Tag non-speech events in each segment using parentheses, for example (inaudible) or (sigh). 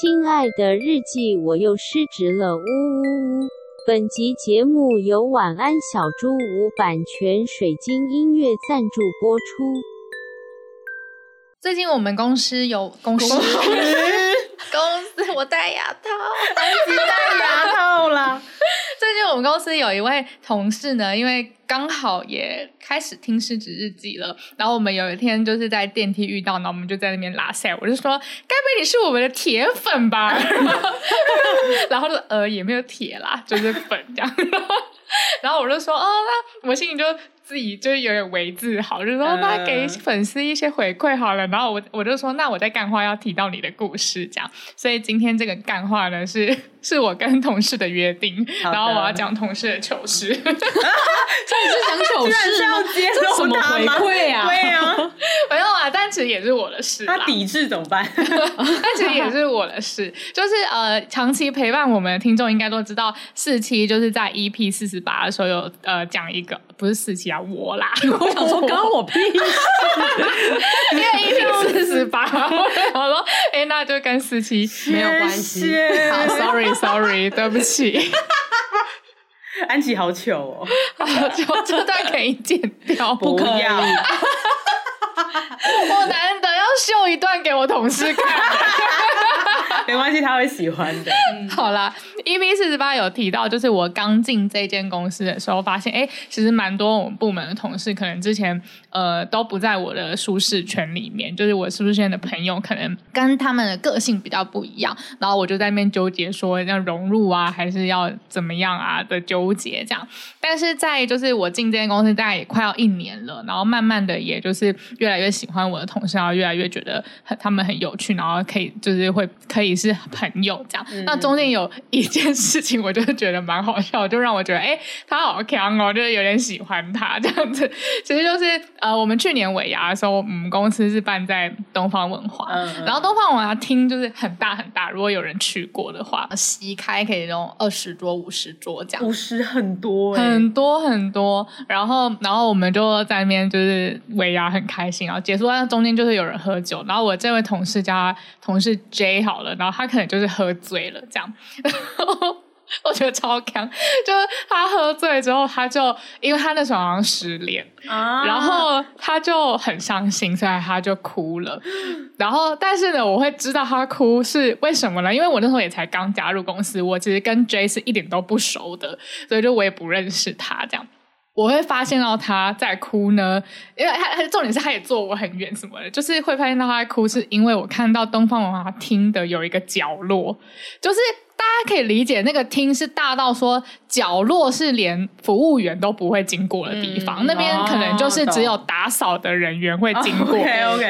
亲爱的日记，我又失职了，呜呜呜！本集节目由晚安小猪屋版权水晶音乐赞助播出。最近我们公司有公司公司，(laughs) 我戴牙套，(laughs) 安吉戴牙套了。最近我们公司有一位同事呢，因为刚好也开始听失职日记了，然后我们有一天就是在电梯遇到，然后我们就在那边拉塞，我就说：“该不会你是我们的铁粉吧？” (laughs) 然后呃也没有铁啦，就是粉这样。(laughs) 然后我就说：“哦，那我心里就。”自己就是有点为自豪，就说那给粉丝一些回馈好了。然后我我就说，那我在干话要提到你的故事，这样。所以今天这个干话呢，是 (laughs) 是我跟同事的约定，然后我要讲同事的糗事。(laughs) 所以你是讲糗事吗？这什么回馈啊？对啊，没有啊，但其实也是我的事。他抵制怎么办？(laughs) 但其实也是我的事，就是呃，长期陪伴我们的听众应该都知道，四期就是在 EP 四十八的时候有呃讲一个，不是四期啊。我啦，(laughs) 我想说，(laughs) 刚刚我屁事，因为一听四十八，(laughs) 我说，哎、欸，那就跟四七没有关系。好，sorry，sorry，对不起。安琪好糗哦，好糗，这段可以剪掉，不可以。我难得要秀一段给我同事看。(laughs) 没关系，他会喜欢的。嗯、(laughs) 好啦，EP 四十八有提到，就是我刚进这间公司的时候，发现哎，其实蛮多我们部门的同事，可能之前呃都不在我的舒适圈里面，就是我是不是现在的朋友，可能跟他们的个性比较不一样，然后我就在那边纠结，说要融入啊，还是要怎么样啊的纠结这样。但是在就是我进这间公司大概也快要一年了，然后慢慢的也就是越来越喜欢我的同事，然后越来越觉得很他们很有趣，然后可以就是会可以。是朋友这样，嗯、那中间有一件事情，我就是觉得蛮好笑，就让我觉得，哎、欸，他好强哦，(laughs) 就是有点喜欢他这样子。(laughs) 其实就是呃，我们去年尾牙的时候，我们公司是办在东方文化，然后东方文化厅就是很大很大，如果有人去过的话，席开可以用二十桌、五十桌这样，五十很多、欸，很多很多。然后，然后我们就在那边就是尾牙很开心，然后结束，那中间就是有人喝酒，然后我这位同事叫他同事 J 好了，然后。他可能就是喝醉了，这样，(laughs) 我觉得超强。就是他喝醉之后，他就因为他那时候好像失恋，啊、然后他就很伤心，所以他就哭了。然后，但是呢，我会知道他哭是为什么呢？因为我那时候也才刚加入公司，我其实跟 J 是一点都不熟的，所以就我也不认识他这样。我会发现到他在哭呢，因为他他重点是他也坐我很远什么的，就是会发现到他在哭，是因为我看到东方文化听的有一个角落，就是。大家可以理解，那个厅是大到说角落是连服务员都不会经过的地方，嗯、那边可能就是只有打扫的人员会经过，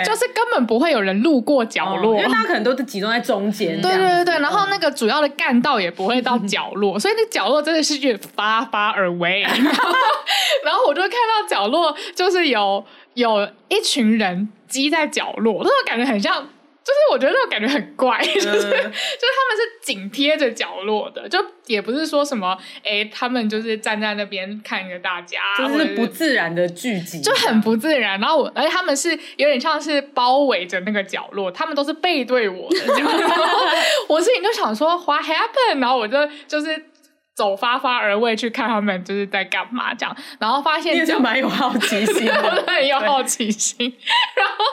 就是根本不会有人路过角落，哦、因为大家可能都是集中在中间。对对对对，然后那个主要的干道也不会到角落，嗯、(laughs) 所以那角落真的是越发 far away。(laughs) 然后我就看到角落就是有有一群人挤在角落，那种感觉很像。就是我觉得那种感觉很怪，嗯、(laughs) 就是就是他们是紧贴着角落的，就也不是说什么哎、欸，他们就是站在那边看着大家，就是不自然的聚集，就很不自然。然后我，而且他们是有点像是包围着那个角落，他们都是背对我的。(laughs) 我自己就想说 What happened？然后我就就是。走发发而未去看他们就是在干嘛这样，然后发现就蛮有好奇心的，(laughs) 很有好奇心。然后，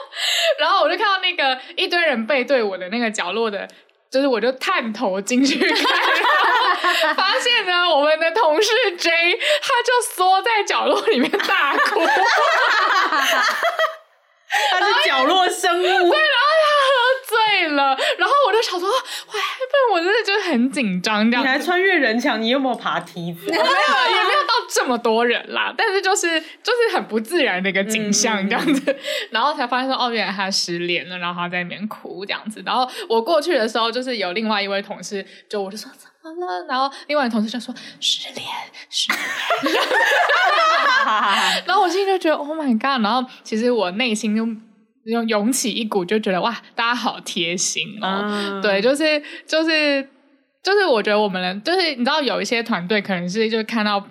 然后我就看到那个一堆人背对我的那个角落的，就是我就探头进去看，然后发现呢，我们的同事 J 他就缩在角落里面大哭，(laughs) 他是角落生物。对，然后他。醉了，然后我就想说，哇，不，我真的就很紧张这样。你还穿越人墙，你有没有爬梯子？没有，也没有到这么多人啦。但是就是就是很不自然的一个景象这样子，嗯、然后才发现说，哦，原来他失恋了，然后他在里面哭这样子。然后我过去的时候，就是有另外一位同事，就我就说怎么了？然后另外一位同事就说失恋，失恋。(laughs) 然后我心里就觉得，Oh my god！然后其实我内心就。用涌起一股就觉得哇，大家好贴心哦，啊、对，就是就是就是，我觉得我们就是你知道有一些团队可能是就看到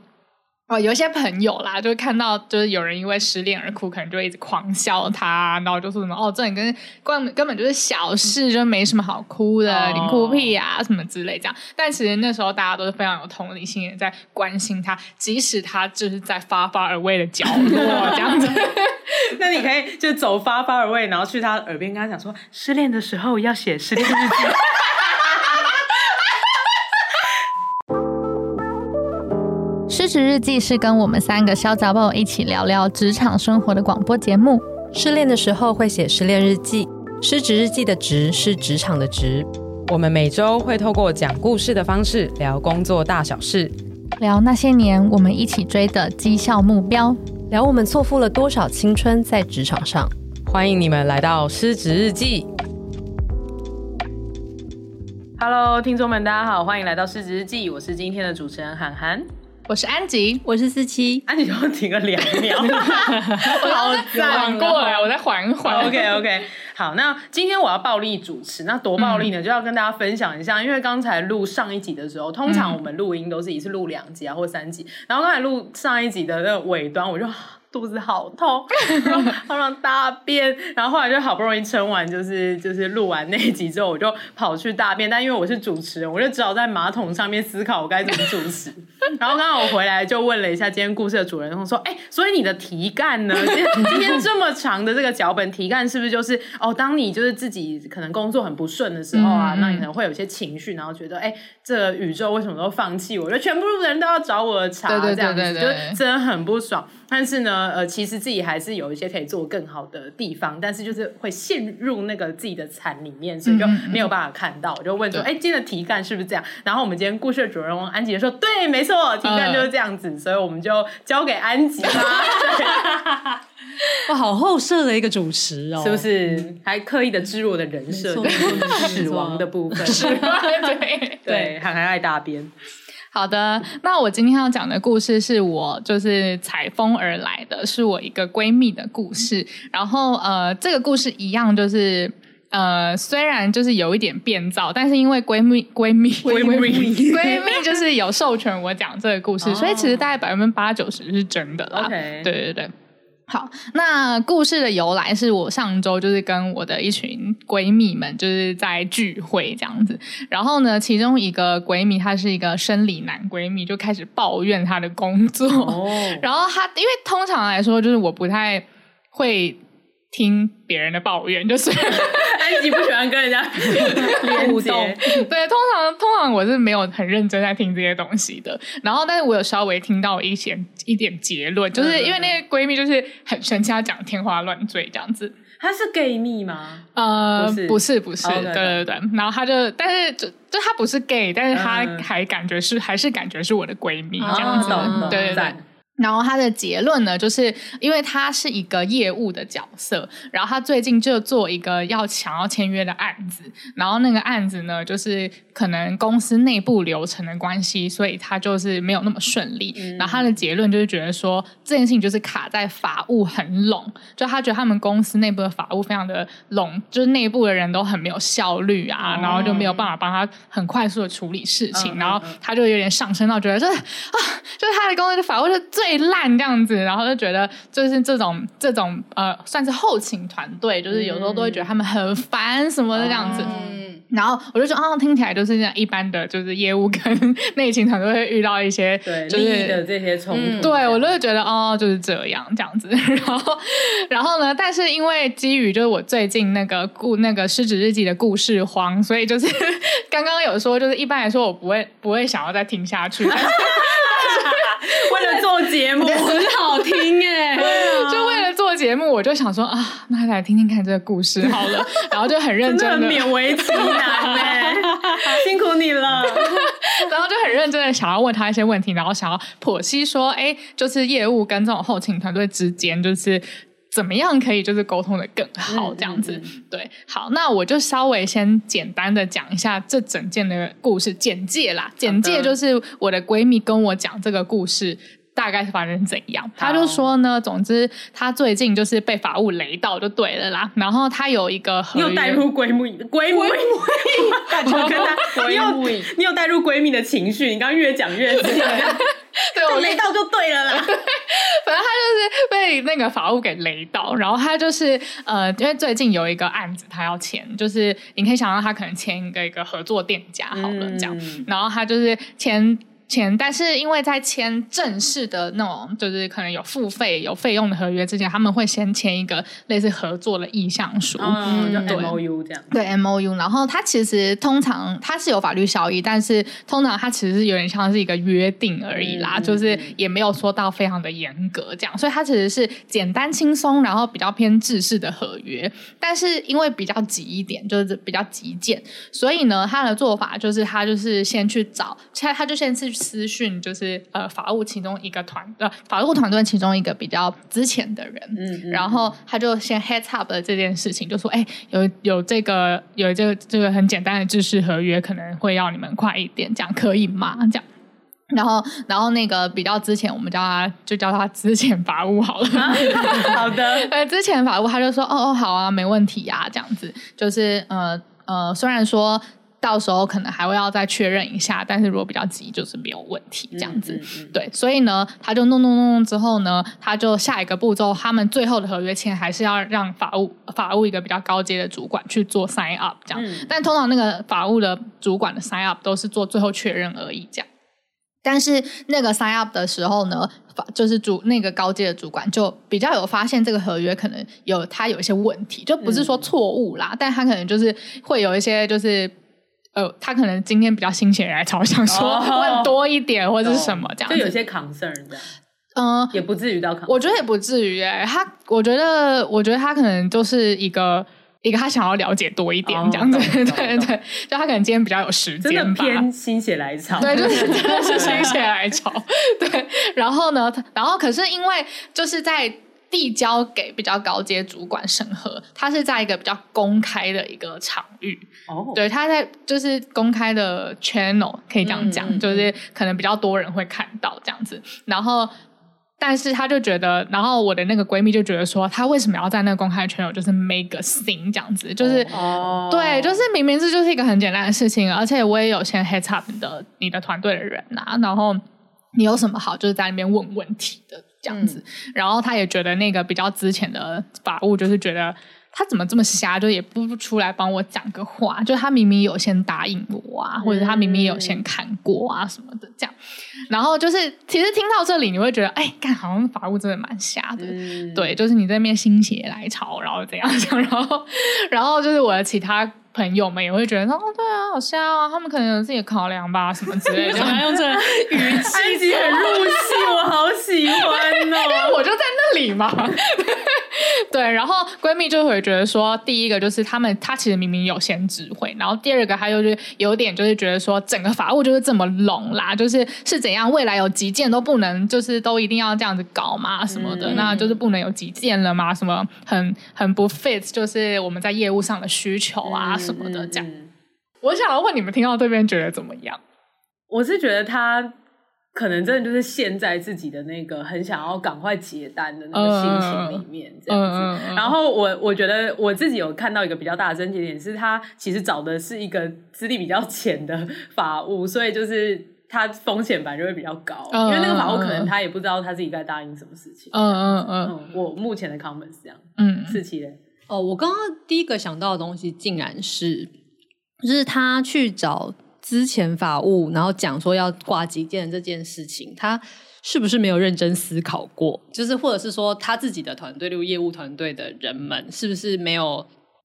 哦，有一些朋友啦，就看到就是有人因为失恋而哭，可能就会一直狂笑他，然后就说什么哦，这你跟根本根本就是小事，就没什么好哭的，哦、你哭屁啊什么之类这样。但其实那时候大家都是非常有同理心，也在关心他，即使他就是在发发而未的角落这样子。(laughs) 那你可以就走发发而未，然后去他耳边跟他讲说，失恋的时候要写失恋日记。失职日记是跟我们三个小杂宝一起聊聊职场生活的广播节目。失恋的时候会写失恋日记，失职日记的职是职场的职。我们每周会透过讲故事的方式聊工作大小事，聊那些年我们一起追的绩效目标，聊我们错付了多少青春在职场上。欢迎你们来到失职日记。Hello，听众们，大家好，欢迎来到失职日记，我是今天的主持人涵涵。我是安吉，我是思琪。安吉就停个两秒，(laughs) 好转过来，我再缓一缓。OK OK，好，那今天我要暴力主持，那多暴力呢？嗯、就要跟大家分享一下，因为刚才录上一集的时候，通常我们录音都是一次录两集啊，或三集，然后刚才录上一集的那个尾端，我就。肚子好痛，(laughs) 好想大便，然后后来就好不容易撑完，就是就是录完那一集之后，我就跑去大便。但因为我是主持人，我就只好在马桶上面思考我该怎么主持。(laughs) 然后刚刚我回来就问了一下今天故事的主人公说：“哎、欸，所以你的题干呢？今天这么长的这个脚本题干是不是就是哦？当你就是自己可能工作很不顺的时候啊，嗯、那你可能会有些情绪，然后觉得哎、欸，这个宇宙为什么都放弃我？就全部的人都要找我的茬，这样子就真的很不爽。”但是呢，呃，其实自己还是有一些可以做更好的地方，但是就是会陷入那个自己的惨里面，所以就没有办法看到。嗯嗯，我就问说，哎，今天的题干是不是这样？然后我们今天故事的主人翁安吉说，对，没错，题干就是这样子，呃、所以我们就交给安吉吧。(laughs) 哇，好后设的一个主持哦，是不是？还刻意的置入我的人设，死亡的部分，对 (laughs) 对，(laughs) 还还爱大便。好的，那我今天要讲的故事是我就是采风而来的，是我一个闺蜜的故事。然后呃，这个故事一样就是呃，虽然就是有一点变造，但是因为闺蜜闺蜜闺蜜 (laughs) 闺蜜就是有授权我讲这个故事，所以其实大概百分之八九十是真的啦。对对对。好，那故事的由来是我上周就是跟我的一群闺蜜们就是在聚会这样子，然后呢，其中一个闺蜜她是一个生理男闺蜜，就开始抱怨她的工作，哦、(laughs) 然后她因为通常来说就是我不太会。听别人的抱怨，就是安吉不喜欢跟人家互动。对，通常通常我是没有很认真在听这些东西的。然后，但是我有稍微听到一些一点结论，就是因为那个闺蜜就是很生气，她讲天花乱坠这样子。她是 gay 蜜吗？呃，不是，不是，不是。对对对。然后她就，但是就就她不是 gay，但是她还感觉是还是感觉是我的闺蜜这样子。对对对。然后他的结论呢，就是因为他是一个业务的角色，然后他最近就做一个要想要签约的案子，然后那个案子呢，就是可能公司内部流程的关系，所以他就是没有那么顺利。嗯、然后他的结论就是觉得说，这件事情就是卡在法务很拢，就他觉得他们公司内部的法务非常的拢，就是内部的人都很没有效率啊，哦、然后就没有办法帮他很快速的处理事情，嗯、然后他就有点上升到觉得，就是啊，就是他的公司的法务是最。烂这样子，然后就觉得就是这种这种呃，算是后勤团队，就是有时候都会觉得他们很烦什么的这样子。嗯、然后我就说，啊，听起来就是这样一般的，就是业务跟内勤团队会遇到一些就是的这些冲突。嗯、对我就会觉得哦，就是这样这样子。然后然后呢，但是因为基于就是我最近那个故那个失职日记的故事荒，所以就是刚刚有说，就是一般来说我不会不会想要再听下去。节目 (laughs) 很好听哎，就为了做节目，我就想说啊，那来听听看这个故事 (laughs) 好了，然后就很认真的，勉为其难哎，(laughs) 辛苦你了，然后就很认真的想要问他一些问题，然后想要剖析说，哎，就是业务跟这种后勤团队之间，就是。怎么样可以就是沟通的更好这样子？嗯嗯嗯、对，好，那我就稍微先简单的讲一下这整件的故事简介啦。简介就是我的闺蜜跟我讲这个故事大概是发生怎样。好她就说呢，总之她最近就是被法务雷到就对了啦。然后她有一个你有带入闺蜜闺蜜，感觉 (laughs) 跟她你有你有带入闺蜜的情绪。你刚刚越讲越近。(laughs) 对，我雷到就对了啦。(laughs) 反正他就是被那个法务给雷到，然后他就是呃，因为最近有一个案子他要签，就是你可以想到他可能签一个一个合作店家好了这样，嗯、然后他就是签。签，但是因为在签正式的那种，就是可能有付费、有费用的合约之前，他们会先签一个类似合作的意向书，嗯，就 M O U 这样。对 M O U，然后它其实通常它是有法律效益，但是通常它其实是有点像是一个约定而已啦，嗯、就是也没有说到非常的严格这样，所以它其实是简单轻松，然后比较偏制式的合约。但是因为比较急一点，就是比较急件，所以呢，他的做法就是他就是先去找，他他就先去。私讯就是呃法务其中一个团呃法务团队其中一个比较之前的人，嗯，嗯，然后他就先 heads up 了这件事情，就说哎有有这个有这个这个很简单的制式合约，可能会要你们快一点，这样可以吗？这样，然后然后那个比较之前，我们叫他就叫他之前法务好了，好的，(laughs) 呃之前法务他就说哦哦好啊没问题呀，这样子。就是呃呃虽然说。到时候可能还会要再确认一下，但是如果比较急，就是没有问题这样子。嗯嗯嗯、对，所以呢，他就弄弄弄弄之后呢，他就下一个步骤，他们最后的合约签还是要让法务法务一个比较高阶的主管去做 sign up 这样。嗯、但通常那个法务的主管的 sign up 都是做最后确认而已这样。但是那个 sign up 的时候呢，法就是主那个高阶的主管就比较有发现这个合约可能有他有一些问题，就不是说错误啦，嗯、但他可能就是会有一些就是。呃，他可能今天比较心血来潮，想说问多一点、oh, 或者是什么这样子，就有些 concern 这样，嗯、呃，也不至于到 concern，我觉得也不至于哎，他我觉得我觉得他可能就是一个一个他想要了解多一点这样子，oh, (laughs) 对对对，就他可能今天比较有时间，真的偏心血来潮，对，就是真的是心血来潮，(laughs) 对，然后呢，然后可是因为就是在。递交给比较高阶主管审核，他是在一个比较公开的一个场域。哦，oh. 对，他在就是公开的 channel，可以这样讲，嗯、就是可能比较多人会看到这样子。然后，但是他就觉得，然后我的那个闺蜜就觉得说，她为什么要在那个公开 channel，就是 make a scene 这样子，就是哦，oh. 对，就是明明这就是一个很简单的事情，而且我也有先 heads up 的你的团队的人呐、啊，然后你有什么好就是在那边问问题的。这样子，嗯、然后他也觉得那个比较之前的法务就是觉得他怎么这么瞎，就也不出来帮我讲个话，就他明明有先答应我啊，或者他明明有先看过啊什么的这样，然后就是其实听到这里你会觉得，哎，干好像法务真的蛮瞎的，嗯、对，就是你在那边心血来潮，然后怎样讲，然后然后就是我的其他。朋友们也会觉得哦，对啊，好笑啊，他们可能有自己的考量吧，(laughs) 什么之类的。怎么用这语气很入戏，我好喜欢哦，(laughs) 因为我就在那里嘛。(laughs) 对，然后闺蜜就会觉得说，第一个就是他们，他其实明明有先知会，然后第二个他又是有点就是觉得说，整个法务就是这么笼啦，就是是怎样，未来有急件都不能，就是都一定要这样子搞嘛，什么的，嗯、那就是不能有急件了嘛？什么很很不 fit，就是我们在业务上的需求啊什么的，这样。嗯、我想要问你们，听到这边觉得怎么样？我是觉得他。可能真的就是陷在自己的那个很想要赶快结单的那个心情里面，这样子。Uh, uh, uh, uh, 然后我我觉得我自己有看到一个比较大的症结点，是他其实找的是一个资历比较浅的法务，所以就是他风险本来就会比较高，uh, 因为那个法务可能他也不知道他自己该答应什么事情。嗯嗯嗯，我目前的 comment 是这样。嗯，志祺嘞。哦，我刚刚第一个想到的东西，竟然是就是他去找。之前法务，然后讲说要挂急件这件事情，他是不是没有认真思考过？就是或者是说他自己的团队，例如业务团队的人们，是不是没有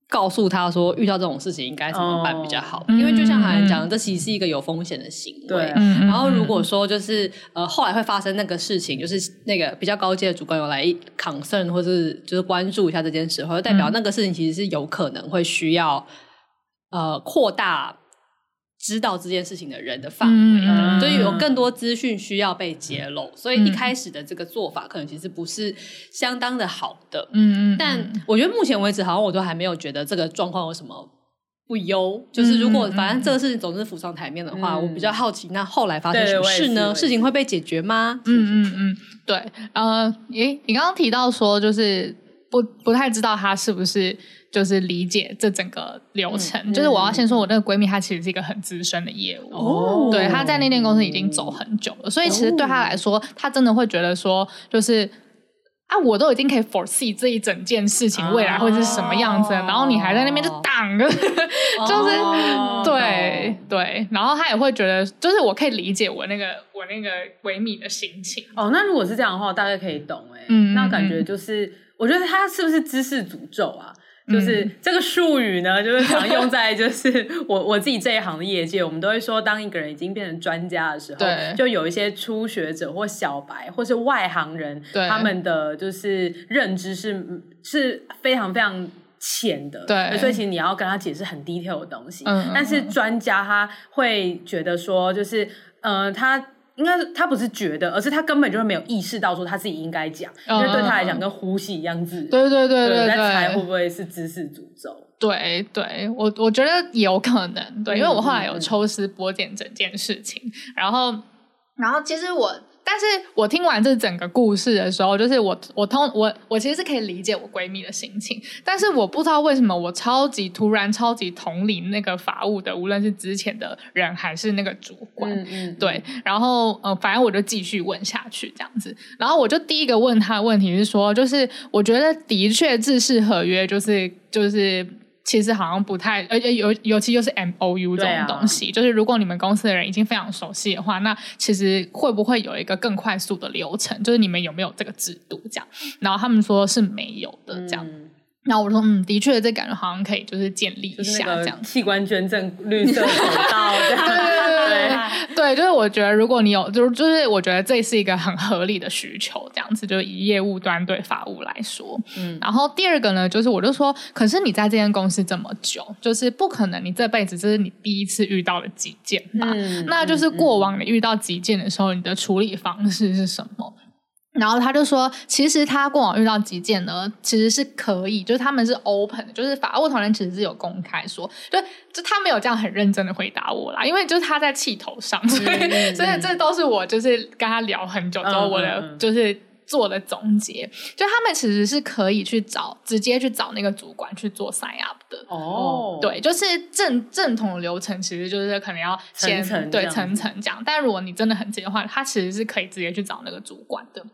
告诉他说遇到这种事情应该怎么办比较好？哦、因为就像好像讲的，这其实是一个有风险的行为。对、嗯，然后如果说就是呃后来会发生那个事情，就是那个比较高阶的主管有来 concern 或是就是关注一下这件事，或者代表那个事情其实是有可能会需要呃扩大。知道这件事情的人的范围的，所以有更多资讯需要被揭露，所以一开始的这个做法可能其实不是相当的好的。嗯嗯，但我觉得目前为止，好像我都还没有觉得这个状况有什么不优。就是如果反正这个事情总是浮上台面的话，我比较好奇，那后来发生什么事呢？事情会被解决吗？嗯嗯嗯，对。呃，诶，你刚刚提到说就是。不不太知道她是不是就是理解这整个流程。嗯、就是我要先说，我那个闺蜜她其实是一个很资深的业务，哦，对，她在那间公司已经走很久了，所以其实对她来说，她真的会觉得说，就是。啊，我都已经可以 foresee 这一整件事情未来会是什么样子，哦、然后你还在那边就挡着，(laughs) 就是、哦、对对，然后他也会觉得，就是我可以理解我那个我那个闺蜜的心情。哦，那如果是这样的话，我大概可以懂哎，嗯，那感觉就是，我觉得他是不是知识诅咒啊？就是这个术语呢，(laughs) 就是常用在就是我我自己这一行的业界，我们都会说，当一个人已经变成专家的时候，对，就有一些初学者或小白或是外行人，对，他们的就是认知是是非常非常浅的，对，所以其实你要跟他解释很 detail 的东西，嗯，但是专家他会觉得说，就是呃他。应该是他不是觉得，而是他根本就没有意识到说他自己应该讲，因为对他来讲跟呼吸一样自然。对对对对对，在猜会不会是知识诅咒？对对，我我觉得有可能，对，因为我后来有抽丝剥茧整件事情，嗯、然后然后其实我。但是我听完这整个故事的时候，就是我我通我我其实是可以理解我闺蜜的心情，但是我不知道为什么我超级突然超级同理那个法务的，无论是之前的人还是那个主管，嗯嗯，对，然后呃，反正我就继续问下去这样子，然后我就第一个问他的问题是说，就是我觉得的确自适合约就是就是。其实好像不太，而且尤尤其就是 M O U 这种东西，啊、就是如果你们公司的人已经非常熟悉的话，那其实会不会有一个更快速的流程？就是你们有没有这个制度这样？然后他们说是没有的这样。嗯那我说，嗯，的确，这感觉好像可以，就是建立一下这样。器官捐赠绿色口罩这样。(laughs) 对对对 (laughs) 对，就是我觉得，如果你有，就是就是，我觉得这是一个很合理的需求，这样子，就是以业务端对法务来说。嗯。然后第二个呢，就是我就说，可是你在这间公司这么久，就是不可能你这辈子这是你第一次遇到的急件吧？嗯。那就是过往你遇到急件的时候，你的处理方式是什么？然后他就说，其实他过往遇到急件呢，其实是可以，就是他们是 open 的，就是法务团队其实是有公开说，就就他没有这样很认真的回答我啦，因为就是他在气头上，所以、嗯、(laughs) 所以这都是我就是跟他聊很久之后我的就是做的总结，就他们其实是可以去找直接去找那个主管去做 sign up 的哦，对，就是正正统的流程其实就是可能要先层层对层层讲，但如果你真的很急的话，他其实是可以直接去找那个主管的。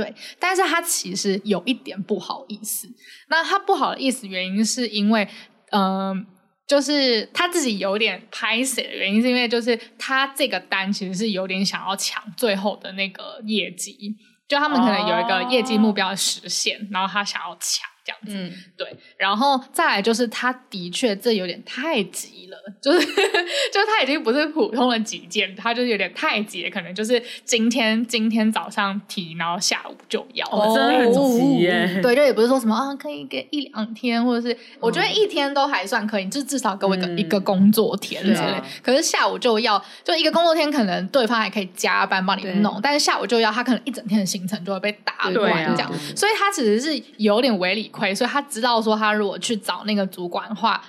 对，但是他其实有一点不好意思。那他不好的意思原因是因为，嗯、呃，就是他自己有点拍死的原因，是因为就是他这个单其实是有点想要抢最后的那个业绩，就他们可能有一个业绩目标的实现，哦、然后他想要抢。这样子，嗯，对，然后再来就是他的确这有点太急了，就是 (laughs) 就是他已经不是普通的急件，他就是有点太急了，可能就是今天今天早上提，然后下午就要，哦，真的很急耶，对，就也不是说什么啊，可以给一两天，或者是我觉得一天都还算可以，就至少给我一个、嗯、一个工作天之类，啊、可是下午就要，就一个工作天，可能对方还可以加班帮你弄，但是下午就要，他可能一整天的行程就会被打乱这样，啊、所以他其实是有点违理。所以他知道说，他如果去找那个主管的话，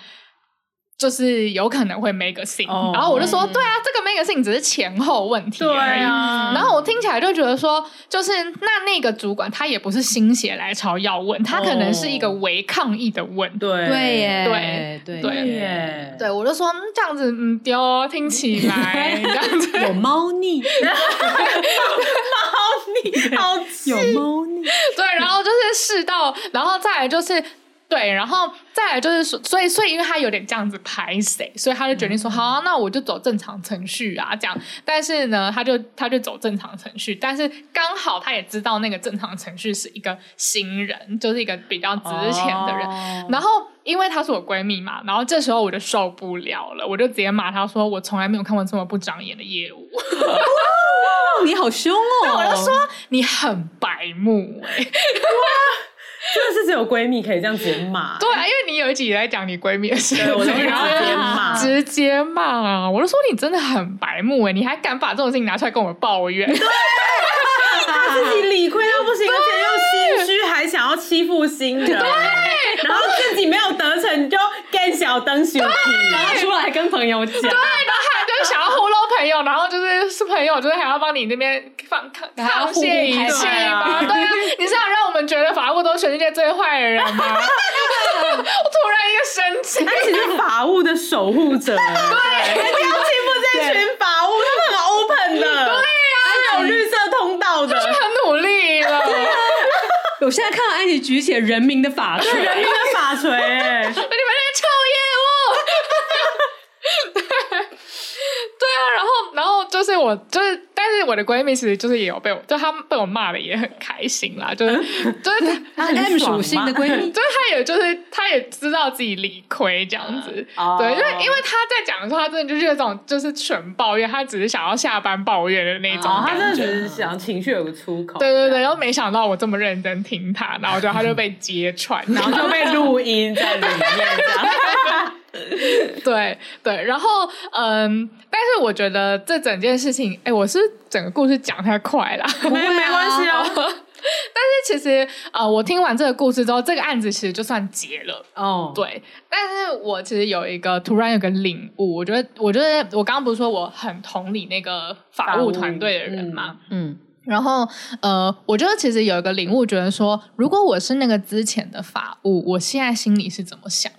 就是有可能会 make a scene。Oh, 然后我就说，嗯、对啊，这个 make a scene 只是前后问题而已。对啊。然后我听起来就觉得说，就是那那个主管他也不是心血来潮要问，他可能是一个违抗议的问。对对耶，对对对耶。对，我就说这样子嗯丢听起来 (laughs) 这样子有猫腻，(laughs) 猫腻，好有猫腻。对，然后就是试到，然后再来就是。对，然后再来就是说，所以所以因为他有点这样子排谁，所以他就决定说，好啊，那我就走正常程序啊，这样。但是呢，他就他就走正常程序，但是刚好他也知道那个正常程序是一个新人，就是一个比较值钱的人。哦、然后因为她是我闺蜜嘛，然后这时候我就受不了了，我就直接骂她说，我从来没有看过这么不长眼的业务。(laughs) 哦、你好凶哦！我就说你很白目哎、欸。(laughs) (laughs) 真的是只有闺蜜可以这样直接骂。对啊，因为你有一集也在讲你闺蜜的事。情，我就直接骂，直接骂啊！我就说你真的很白目哎，你还敢把这种事情拿出来跟我们抱怨？对，他自己理亏都不行，而且又心虚，还想要欺负新人，对，然后自己没有得逞就更小灯小气，然后出来跟朋友讲，对，然后还就是想要糊弄朋友，然后就是是朋友，就是还要帮你那边放杠杠泄一气嘛，对啊，你是想让我们。觉得法务都是全世界最坏的人吗？(laughs) 我突然一个生气，他其实法务的守护者，对，不要欺负这群法务，他们很 open 的，对呀，是有绿色通道的，就很努力了。我现在看到安琪举起人民的法锤，人民的法锤，(laughs) 这些臭业务。对啊，然后，然后就是我，就是，但是我的闺蜜其实就是也有被我，就她被我骂的也很开心啦，就是，就是她 (laughs) 很 M 属性的闺蜜，(laughs) 就是她也就是她也知道自己理亏这样子，嗯、对，因为因为她在讲的时候，她真的就是那种就是纯抱怨，她只是想要下班抱怨的那种感觉，她、哦、真的只是。想情绪有个出口，对对对，然后没想到我这么认真听她，然后就她就被揭穿，(laughs) 然后就被录音在里面这样。(laughs) 对对，然后嗯，但是我觉得这整件事情，哎，我是整个故事讲太快了，没没关系哦。但是其实呃，我听完这个故事之后，这个案子其实就算结了哦。对，但是我其实有一个突然有个领悟，我觉得，我觉得我刚刚不是说我很同理那个法务团队的人吗？嗯，嗯，然后呃，我觉得其实有一个领悟，觉得说，如果我是那个之前的法务，我现在心里是怎么想？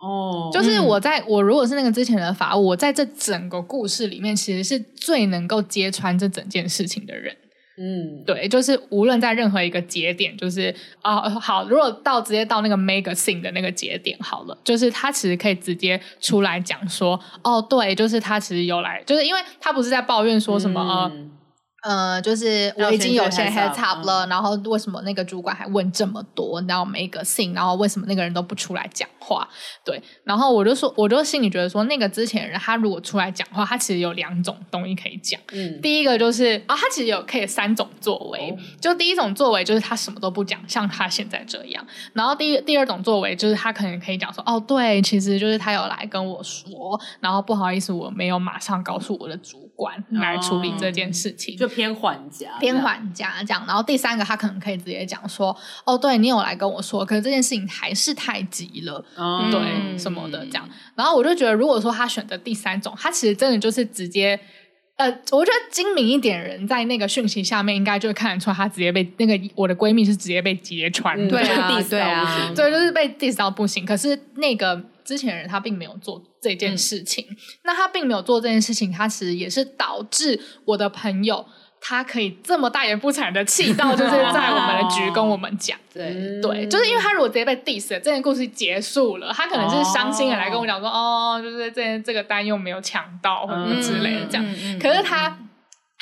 哦，oh, 就是我在、嗯、我如果是那个之前的法务，我在这整个故事里面，其实是最能够揭穿这整件事情的人。嗯，对，就是无论在任何一个节点，就是啊，好，如果到直接到那个 mega scene 的那个节点，好了，就是他其实可以直接出来讲说，哦，对，就是他其实有来，就是因为他不是在抱怨说什么呃。嗯呃，就是我已经有些 heads up 了，然后为什么那个主管还问这么多？然后每个 thing，然后为什么那个人都不出来讲话？对，然后我就说，我就心里觉得说，那个之前人他如果出来讲话，他其实有两种东西可以讲。嗯，第一个就是啊，他其实有可以三种作为，哦、就第一种作为就是他什么都不讲，像他现在这样。然后第第二种作为就是他可能可以讲说，哦，对，其实就是他有来跟我说，然后不好意思，我没有马上告诉我的主管来处理这件事情。哦偏缓夹，偏缓夹这样，然后第三个他可能可以直接讲说，哦，对你有来跟我说，可是这件事情还是太急了，嗯、对什么的这样，然后我就觉得，如果说他选择第三种，他其实真的就是直接，呃，我觉得精明一点人在那个讯息下面应该就会看得出，他直接被那个我的闺蜜是直接被揭穿的，对啊，对啊，对，就是被 diss 到不行，可是那个。之前的人他并没有做这件事情，嗯、那他并没有做这件事情，他其实也是导致我的朋友他可以这么大言不惭的气到，就是在我们的局跟我们讲，对 (laughs) 对，就是因为他如果直接被 diss 了，这件故事结束了，他可能是伤心的来跟我讲说，哦，哦，就是这件这个单又没有抢到或者之类的这样，嗯嗯嗯、可是他。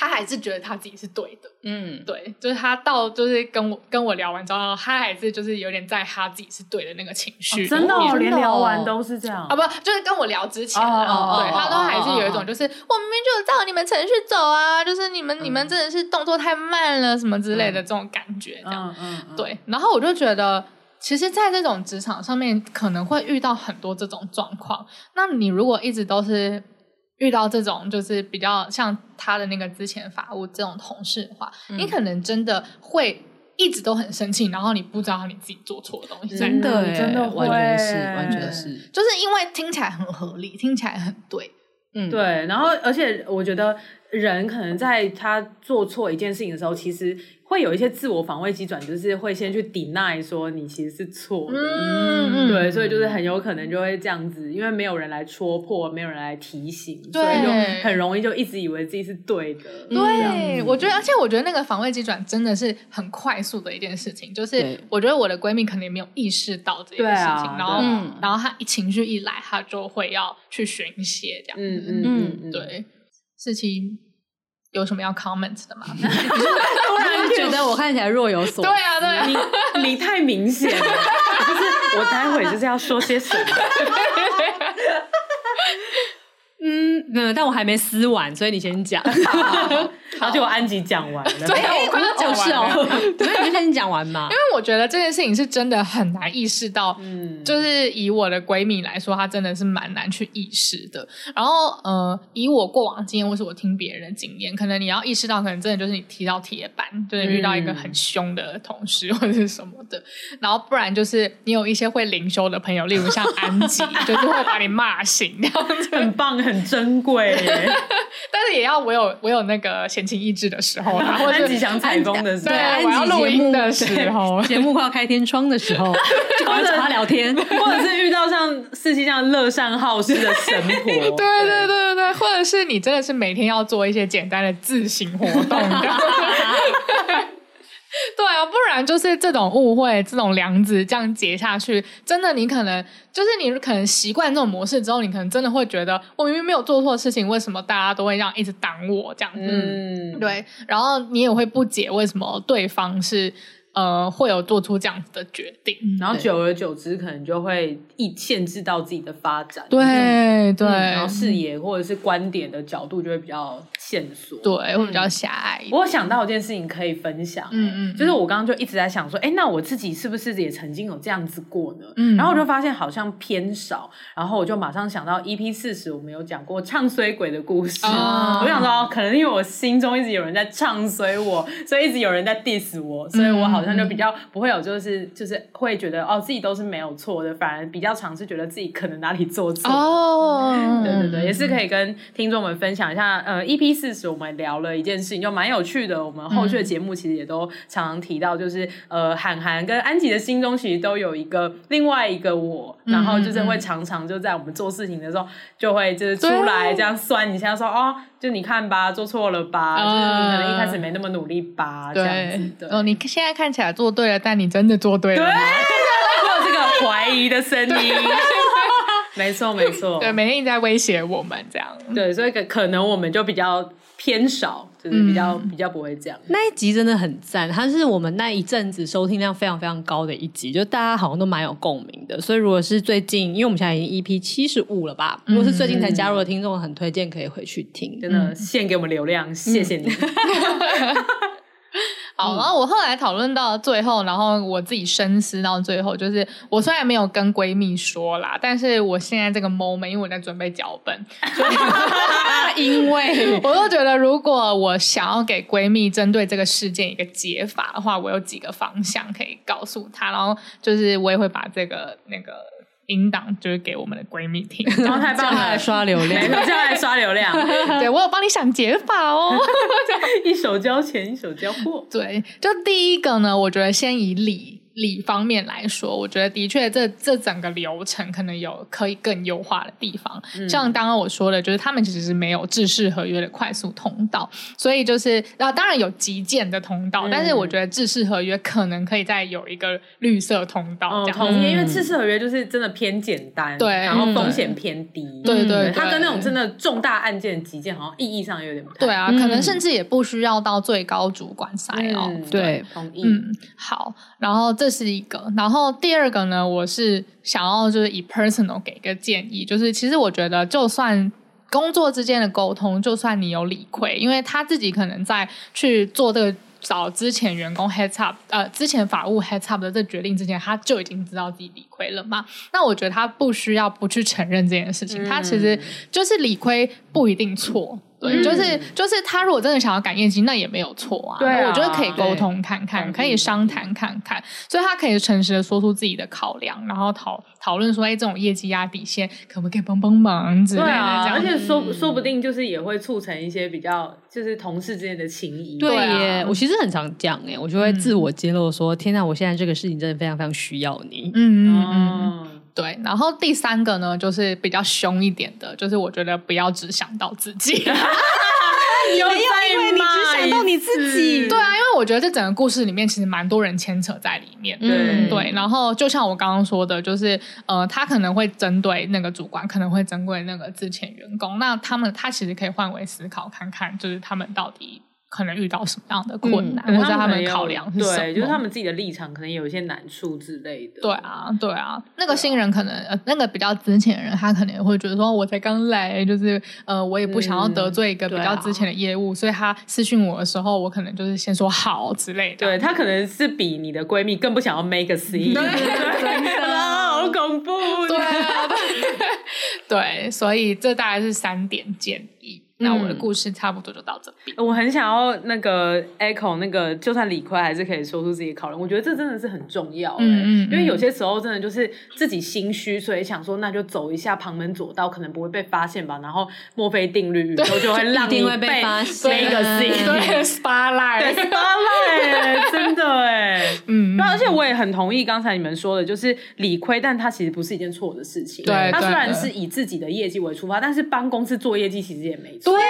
他还是觉得他自己是对的，嗯，对，就是他到就是跟我跟我聊完之后，他还是就是有点在他自己是对的那个情绪，哦，真的，哦，连聊完都是这样。啊，不，就是跟我聊之前，哦，哦对，他都还是有一种就是，哦，我明明就有照你们程序走啊，就是你们，嗯，你们真的是动作太慢了什么之类的这种感觉，这样，嗯，嗯嗯。对，然后我就觉得，其实，在这种职场上面可能会遇到很多这种状况，那你如果一直都是。遇到这种就是比较像他的那个之前法务这种同事的话，嗯、你可能真的会一直都很生气，然后你不知道你自己做错的东西。真的，真的完全是，完全是，就是因为听起来很合理，听起来很对。嗯，对。然后，而且我觉得人可能在他做错一件事情的时候，其实。会有一些自我防卫机转，就是会先去 deny 说你其实是错的，嗯、对，所以就是很有可能就会这样子，因为没有人来戳破，没有人来提醒，所以就很容易就一直以为自己是对的。对，我觉得，而且我觉得那个防卫机转真的是很快速的一件事情，就是我觉得我的闺蜜可能也没有意识到这件事情，啊、然后，嗯、然后她一情绪一来，她就会要去宣泄这样，嗯嗯。嗯，嗯。对，事情。有什么要 comment 的吗？(laughs) 突然觉得我看起来若有所思。对啊，对啊，你你太明显了，就是我待会就是要说些什么。嗯，但我还没撕完，所以你先讲。然后就安吉讲完了，对，我快要讲完了。对，你先讲完嘛。因为我觉得这件事情是真的很难意识到，嗯，就是以我的闺蜜来说，她真的是蛮难去意识的。然后，呃，以我过往经验，或是我听别人的经验，可能你要意识到，可能真的就是你踢到铁板，就是遇到一个很凶的同事或者是什么的。然后，不然就是你有一些会灵修的朋友，例如像安吉，就是会把你骂醒，这样子很棒，很真珍贵耶。(laughs) 但是也要我有我有那个闲情逸致的时候啦，(laughs) 或者安吉想采风的时候，对，安我要录音的时候，(laughs) 节目快要开天窗的时候，就跟他聊天，或者是遇到像四季这样乐善好施的神婆，对对对对对对，或者是你真的是每天要做一些简单的自行活动。(laughs) 对啊，不然就是这种误会，这种梁子这样结下去，真的你可能就是你可能习惯这种模式之后，你可能真的会觉得我明明没有做错事情，为什么大家都会这样一直挡我这样子？嗯，对，然后你也会不解为什么对方是。呃，会有做出这样子的决定，然后久而久之，可能就会一限制到自己的发展，对对、嗯，然后视野或者是观点的角度就会比较线索，对，会比较狭隘。我想到一件事情可以分享，嗯嗯，就是我刚刚就一直在想说，哎，那我自己是不是也曾经有这样子过呢？嗯，然后我就发现好像偏少，然后我就马上想到 EP 四十，我们有讲过唱衰鬼的故事，哦、我想说，可能因为我心中一直有人在唱衰我，所以一直有人在 diss 我，所以我好像。就比较不会有，就是就是会觉得哦，自己都是没有错的，反而比较尝试觉得自己可能哪里做错。哦，对对对，也是可以跟听众们分享一下。呃，EP 四十我们聊了一件事情，就蛮有趣的。我们后续的节目其实也都常常提到，就是呃，韩寒跟安吉的心中其实都有一个另外一个我，然后就是会常常就在我们做事情的时候，就会就是出来这样酸一下说，说哦。就你看吧，做错了吧，呃、就是你可能一开始没那么努力吧，这样子的。哦，你现在看起来做对了，但你真的做对了吗？会 (laughs) 有这个怀疑的声音。(laughs) 没错，没错。对，每天一直在威胁我们这样。对，所以可可能我们就比较偏少。就是比较、嗯、比较不会这样，那一集真的很赞，它是我们那一阵子收听量非常非常高的一集，就大家好像都蛮有共鸣的。所以如果是最近，因为我们现在已经 EP 七十五了吧，如果是最近才加入的听众，很推荐可以回去听，真的献给我们流量，谢谢你。好，然后我后来讨论到最后，然后我自己深思到最后，就是我虽然没有跟闺蜜说啦，但是我现在这个 moment，因为我在准备脚本，(laughs) 因为 (laughs) 我都觉得，如果我想要给闺蜜针对这个事件一个解法的话，我有几个方向可以告诉她，然后就是我也会把这个那个。音档就是给我们的闺蜜听，然后太棒了，来刷流量，这样来刷流量。对，我有帮你想解法哦，(laughs) 一手交钱一手交货。对，就第一个呢，我觉得先以理。理方面来说，我觉得的确这这整个流程可能有可以更优化的地方。嗯、像刚刚我说的，就是他们其实是没有制式合约的快速通道，所以就是啊，当然有急件的通道，嗯、但是我觉得制式合约可能可以再有一个绿色通道这样。同意、嗯，因为制式合约就是真的偏简单，对，然后风险偏低，对对，对，它跟那种真的重大案件急件好像意义上有点不太。对啊，可能甚至也不需要到最高主管才哦。对同意。嗯，好，然后这是一个，然后第二个呢，我是想要就是以 personal 给个建议，就是其实我觉得就算工作之间的沟通，就算你有理亏，因为他自己可能在去做这个找之前员工 heads up，呃，之前法务 heads up 的这决定之前，他就已经知道自己理亏了嘛。那我觉得他不需要不去承认这件事情，嗯、他其实就是理亏不一定错。对，嗯、就是就是他如果真的想要赶业绩，那也没有错啊。对啊，我觉得可以沟通看看，可以商谈看看，所以他可以诚实的说出自己的考量，然后讨讨论说，哎，这种业绩压底线可不可以帮帮忙之类的。对啊，而且说说不定就是也会促成一些比较就是同事之间的情谊。对耶，我其实很常讲哎，我就会自我揭露说，嗯、天呐，我现在这个事情真的非常非常需要你。嗯嗯嗯。对，然后第三个呢，就是比较凶一点的，就是我觉得不要只想到自己。你 (laughs) 没有，因为你只想到你自己。对啊，因为我觉得这整个故事里面其实蛮多人牵扯在里面。对、嗯、对，然后就像我刚刚说的，就是呃，他可能会针对那个主管，可能会针对那个之前员工，那他们他其实可以换位思考，看看就是他们到底。可能遇到什么样的困难，或者他们考量是什么？对，就是他们自己的立场可能有一些难处之类的。对啊，对啊，那个新人可能，呃，那个比较之前的人，他可能也会觉得说，我才刚来，就是呃，我也不想要得罪一个比较之前的业务，所以他私讯我的时候，我可能就是先说好之类的。对，他可能是比你的闺蜜更不想要 make a scene。对，真的 (laughs) 好恐怖。对啊，对，对，所以这大概是三点建议。那我的故事差不多就到这边。我很想要那个 echo 那个，就算理亏还是可以说出自己的考量。我觉得这真的是很重要，嗯，嗯，嗯，因为有些时候真的就是自己心虚，所以想说那就走一下旁门左道，可能不会被发现吧。然后墨菲定律，宇宙就会让你被发现。那个 C 对 spotlight，真的哎，嗯，而且我也很同意刚才你们说的，就是理亏，但它其实不是一件错的事情。对，它虽然是以自己的业绩为出发，但是帮公司做业绩其实也没错。对呀，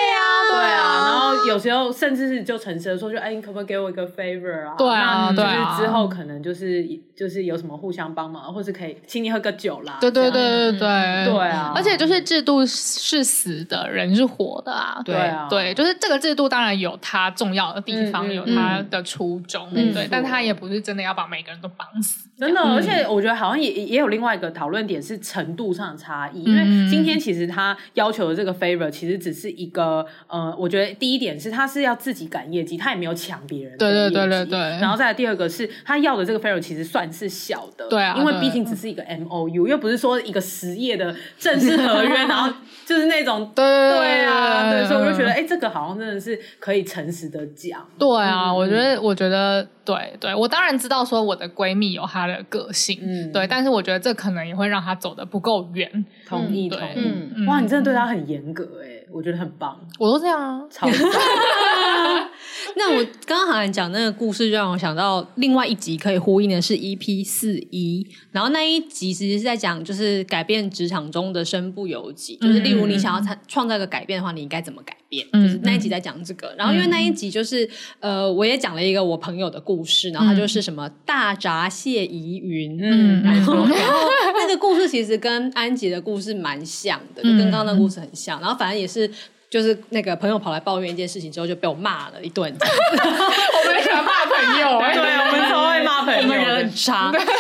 对啊。然后有时候甚至是就诚实的说，就哎，你可不可以给我一个 favor 啊？对啊，就是之后可能就是就是有什么互相帮忙，或是可以请你喝个酒啦。对对对对对对啊！而且就是制度是死的，人是活的啊。对啊，对，就是这个制度当然有它重要的地方，有它的初衷，对，但它也不是真的要把每个人都绑死。真的，而且我觉得好像也也有另外一个讨论点是程度上的差异，因为今天其实他要求的这个 favor 其实只是一个呃，我觉得第一点是他是要自己赶业绩，他也没有抢别人的业绩，对对对对对。然后再来第二个是他要的这个 favor 其实算是小的，对啊，因为毕竟只是一个 M O U，又不是说一个实业的正式合约，(laughs) 然后就是那种对对啊，对，所以我就觉得哎，这个好像真的是可以诚实的讲。对啊，我觉得我觉得对对，我当然知道说我的闺蜜有她的个性，嗯，对，但是我觉得这可能也会让她走得不够远。同意，同意。哇，你真的对她很严格哎，我觉得很棒。我都这样啊，超棒。(laughs) (laughs) 那我刚刚好像讲那个故事，就让我想到另外一集可以呼应的是 EP 四一，然后那一集其实是在讲就是改变职场中的身不由己，就是例如你想要创创造一个改变的话，你应该怎么改变？就是那一集在讲这个。然后因为那一集就是呃，我也讲了一个我朋友的故事，然后他就是什么大闸蟹疑云，嗯，然后然后那个故事其实跟安吉的故事蛮像的，就跟刚刚那个故事很像。然后反正也是。就是那个朋友跑来抱怨一件事情之后，就被我骂了一顿。(laughs) 我们喜欢骂朋友，对，我们超爱骂朋友，我们人很差。(laughs) 但是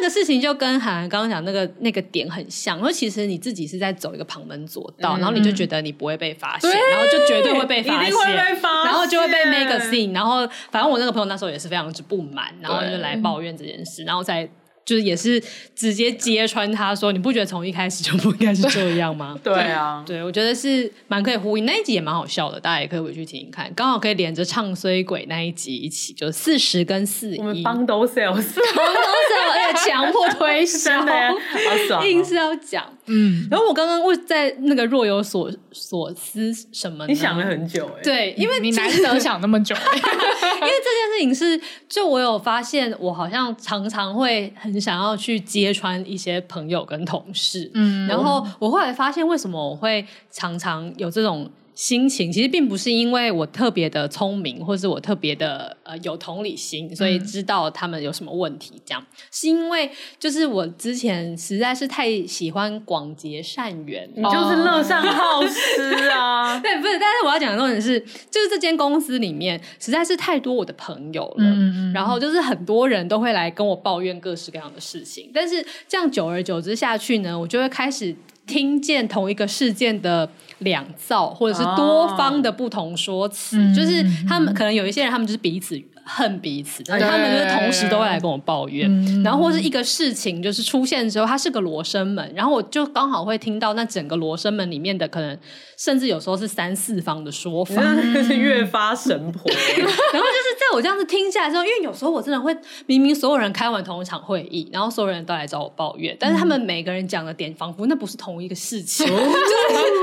那个事情就跟韩寒刚刚讲那个那个点很像，因为其实你自己是在走一个旁门左道，然后你就觉得你不会被发现，然后就绝对会被发现，然后就会被 make a scene，然后反正我那个朋友那时候也是非常之不满，然后就来抱怨这件事，然后再。就是也是直接揭穿他说，你不觉得从一开始就不应该是这样吗？(laughs) 对啊，对，我觉得是蛮可以呼应，那一集也蛮好笑的，大家也可以回去听听看，刚好可以连着唱衰鬼那一集一起，就四十跟四一，我们 bundle sales，bundle sales，而且强迫推销，(laughs) 好爽，硬是要讲。嗯，然后我刚刚我在那个若有所所思什么？你想了很久哎，对，因为你难得想那么久，(laughs) 因为这件事情是，就我有发现，我好像常常会很想要去揭穿一些朋友跟同事，嗯，然后我后来发现，为什么我会常常有这种。心情其实并不是因为我特别的聪明，或是我特别的呃有同理心，所以知道他们有什么问题。这样、嗯、是因为就是我之前实在是太喜欢广结善缘，你就是乐善好施啊。(laughs) 对，不是，但是我要讲的重点是，就是这间公司里面实在是太多我的朋友了，嗯嗯，然后就是很多人都会来跟我抱怨各式各样的事情，但是这样久而久之下去呢，我就会开始听见同一个事件的。两造或者是多方的不同说辞，哦、就是他们可能有一些人，他们就是彼此恨彼此，但是他们就是同时都会来跟我抱怨。嗯、然后或是一个事情就是出现之后，它是个罗生门，然后我就刚好会听到那整个罗生门里面的可能，甚至有时候是三四方的说法，是越发神婆。(laughs) 然后就是在我这样子听下来之后，因为有时候我真的会明明所有人开完同一场会议，然后所有人都来找我抱怨，但是他们每个人讲的点仿佛那不是同一个事情，(laughs) 就是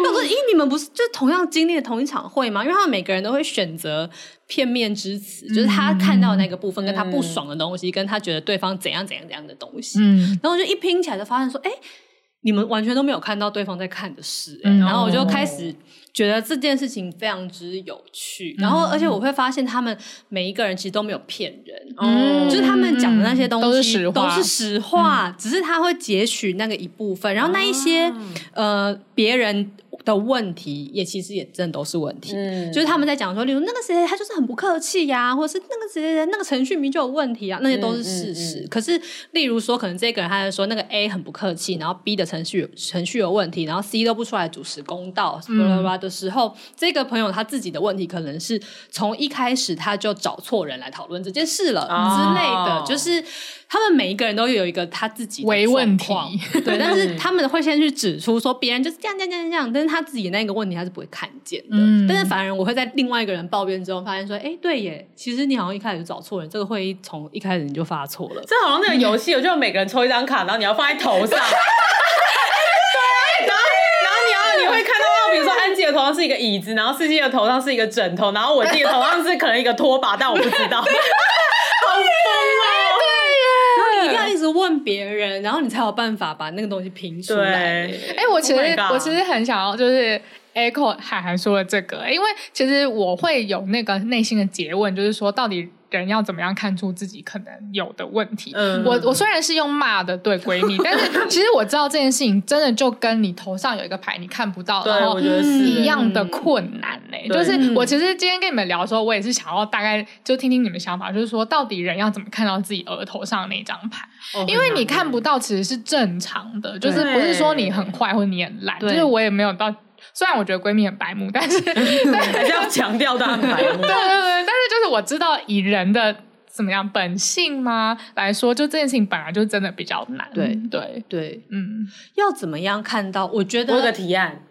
他说：“咦，你们不是就同样经历了同一场会吗？”因为他们每个人都会选择片面之词，就是他看到那个部分跟他不爽的东西，跟他觉得对方怎样怎样怎样的东西，然后就一拼起来就发现说：“哎。”你们完全都没有看到对方在看的事，欸，嗯、然后我就开始觉得这件事情非常之有趣，嗯、然后而且我会发现他们每一个人其实都没有骗人，嗯、就是他们讲的那些东西都是实话，都是实话，嗯、只是他会截取那个一部分，然后那一些、嗯、呃别人。的问题也其实也真的都是问题，嗯、就是他们在讲说，例如那个谁他就是很不客气呀、啊，或者是那个谁那个程序名就有问题啊，那些都是事实。嗯嗯嗯、可是，例如说，可能这个人他在说那个 A 很不客气，然后 B 的程序程序有问题，然后 C 都不出来主持公道，巴拉巴拉的时候，嗯、这个朋友他自己的问题可能是从一开始他就找错人来讨论这件事了、哦、之类的，就是。他们每一个人都有一个他自己的问题，对，但是他们会先去指出说别人就是这样这样这样这样，但是他自己那个问题他是不会看见的。嗯但是反而我会在另外一个人抱怨之后，发现说，哎，对耶，其实你好像一开始就找错人，这个会议从一开始你就发错了。这好像那个游戏，我就每个人抽一张卡，然后你要放在头上。(laughs) 对，然后然后你要你会看到，比如说安吉的头上是一个椅子，然后四季的头上是一个枕头，然后我自己的头上是可能一个拖把，但我不知道。(laughs) (laughs) 一定要一直问别人，然后你才有办法把那个东西拼出来。对。哎、我其实、Oh 我其实很想要就是 echo 海涵说的这个，因为其实我会有那个内心的诘问，就是说到底人要怎么样看出自己可能有的问题。嗯我我虽然是用骂的对闺蜜，但是其实我知道这件事情真的就跟你头上有一个牌你看不到，然后一样的困难嘞、对就是我其实今天跟你们聊的时候，我也是想要大概就听听你们想法，就是说到底人要怎么看到自己额头上那张牌。哦因为你看不到，其实是正常的，就是不是说你很坏或你很烂，就是我也没有到。虽然我觉得闺蜜很白目，但是 (laughs) 对对还是要强调她很白目。对对，但是就是我知道以人的怎么样本性吗来说，就这件事情本来就真的比较难。对对，对，嗯，要怎么样看到？我觉得我有个提案，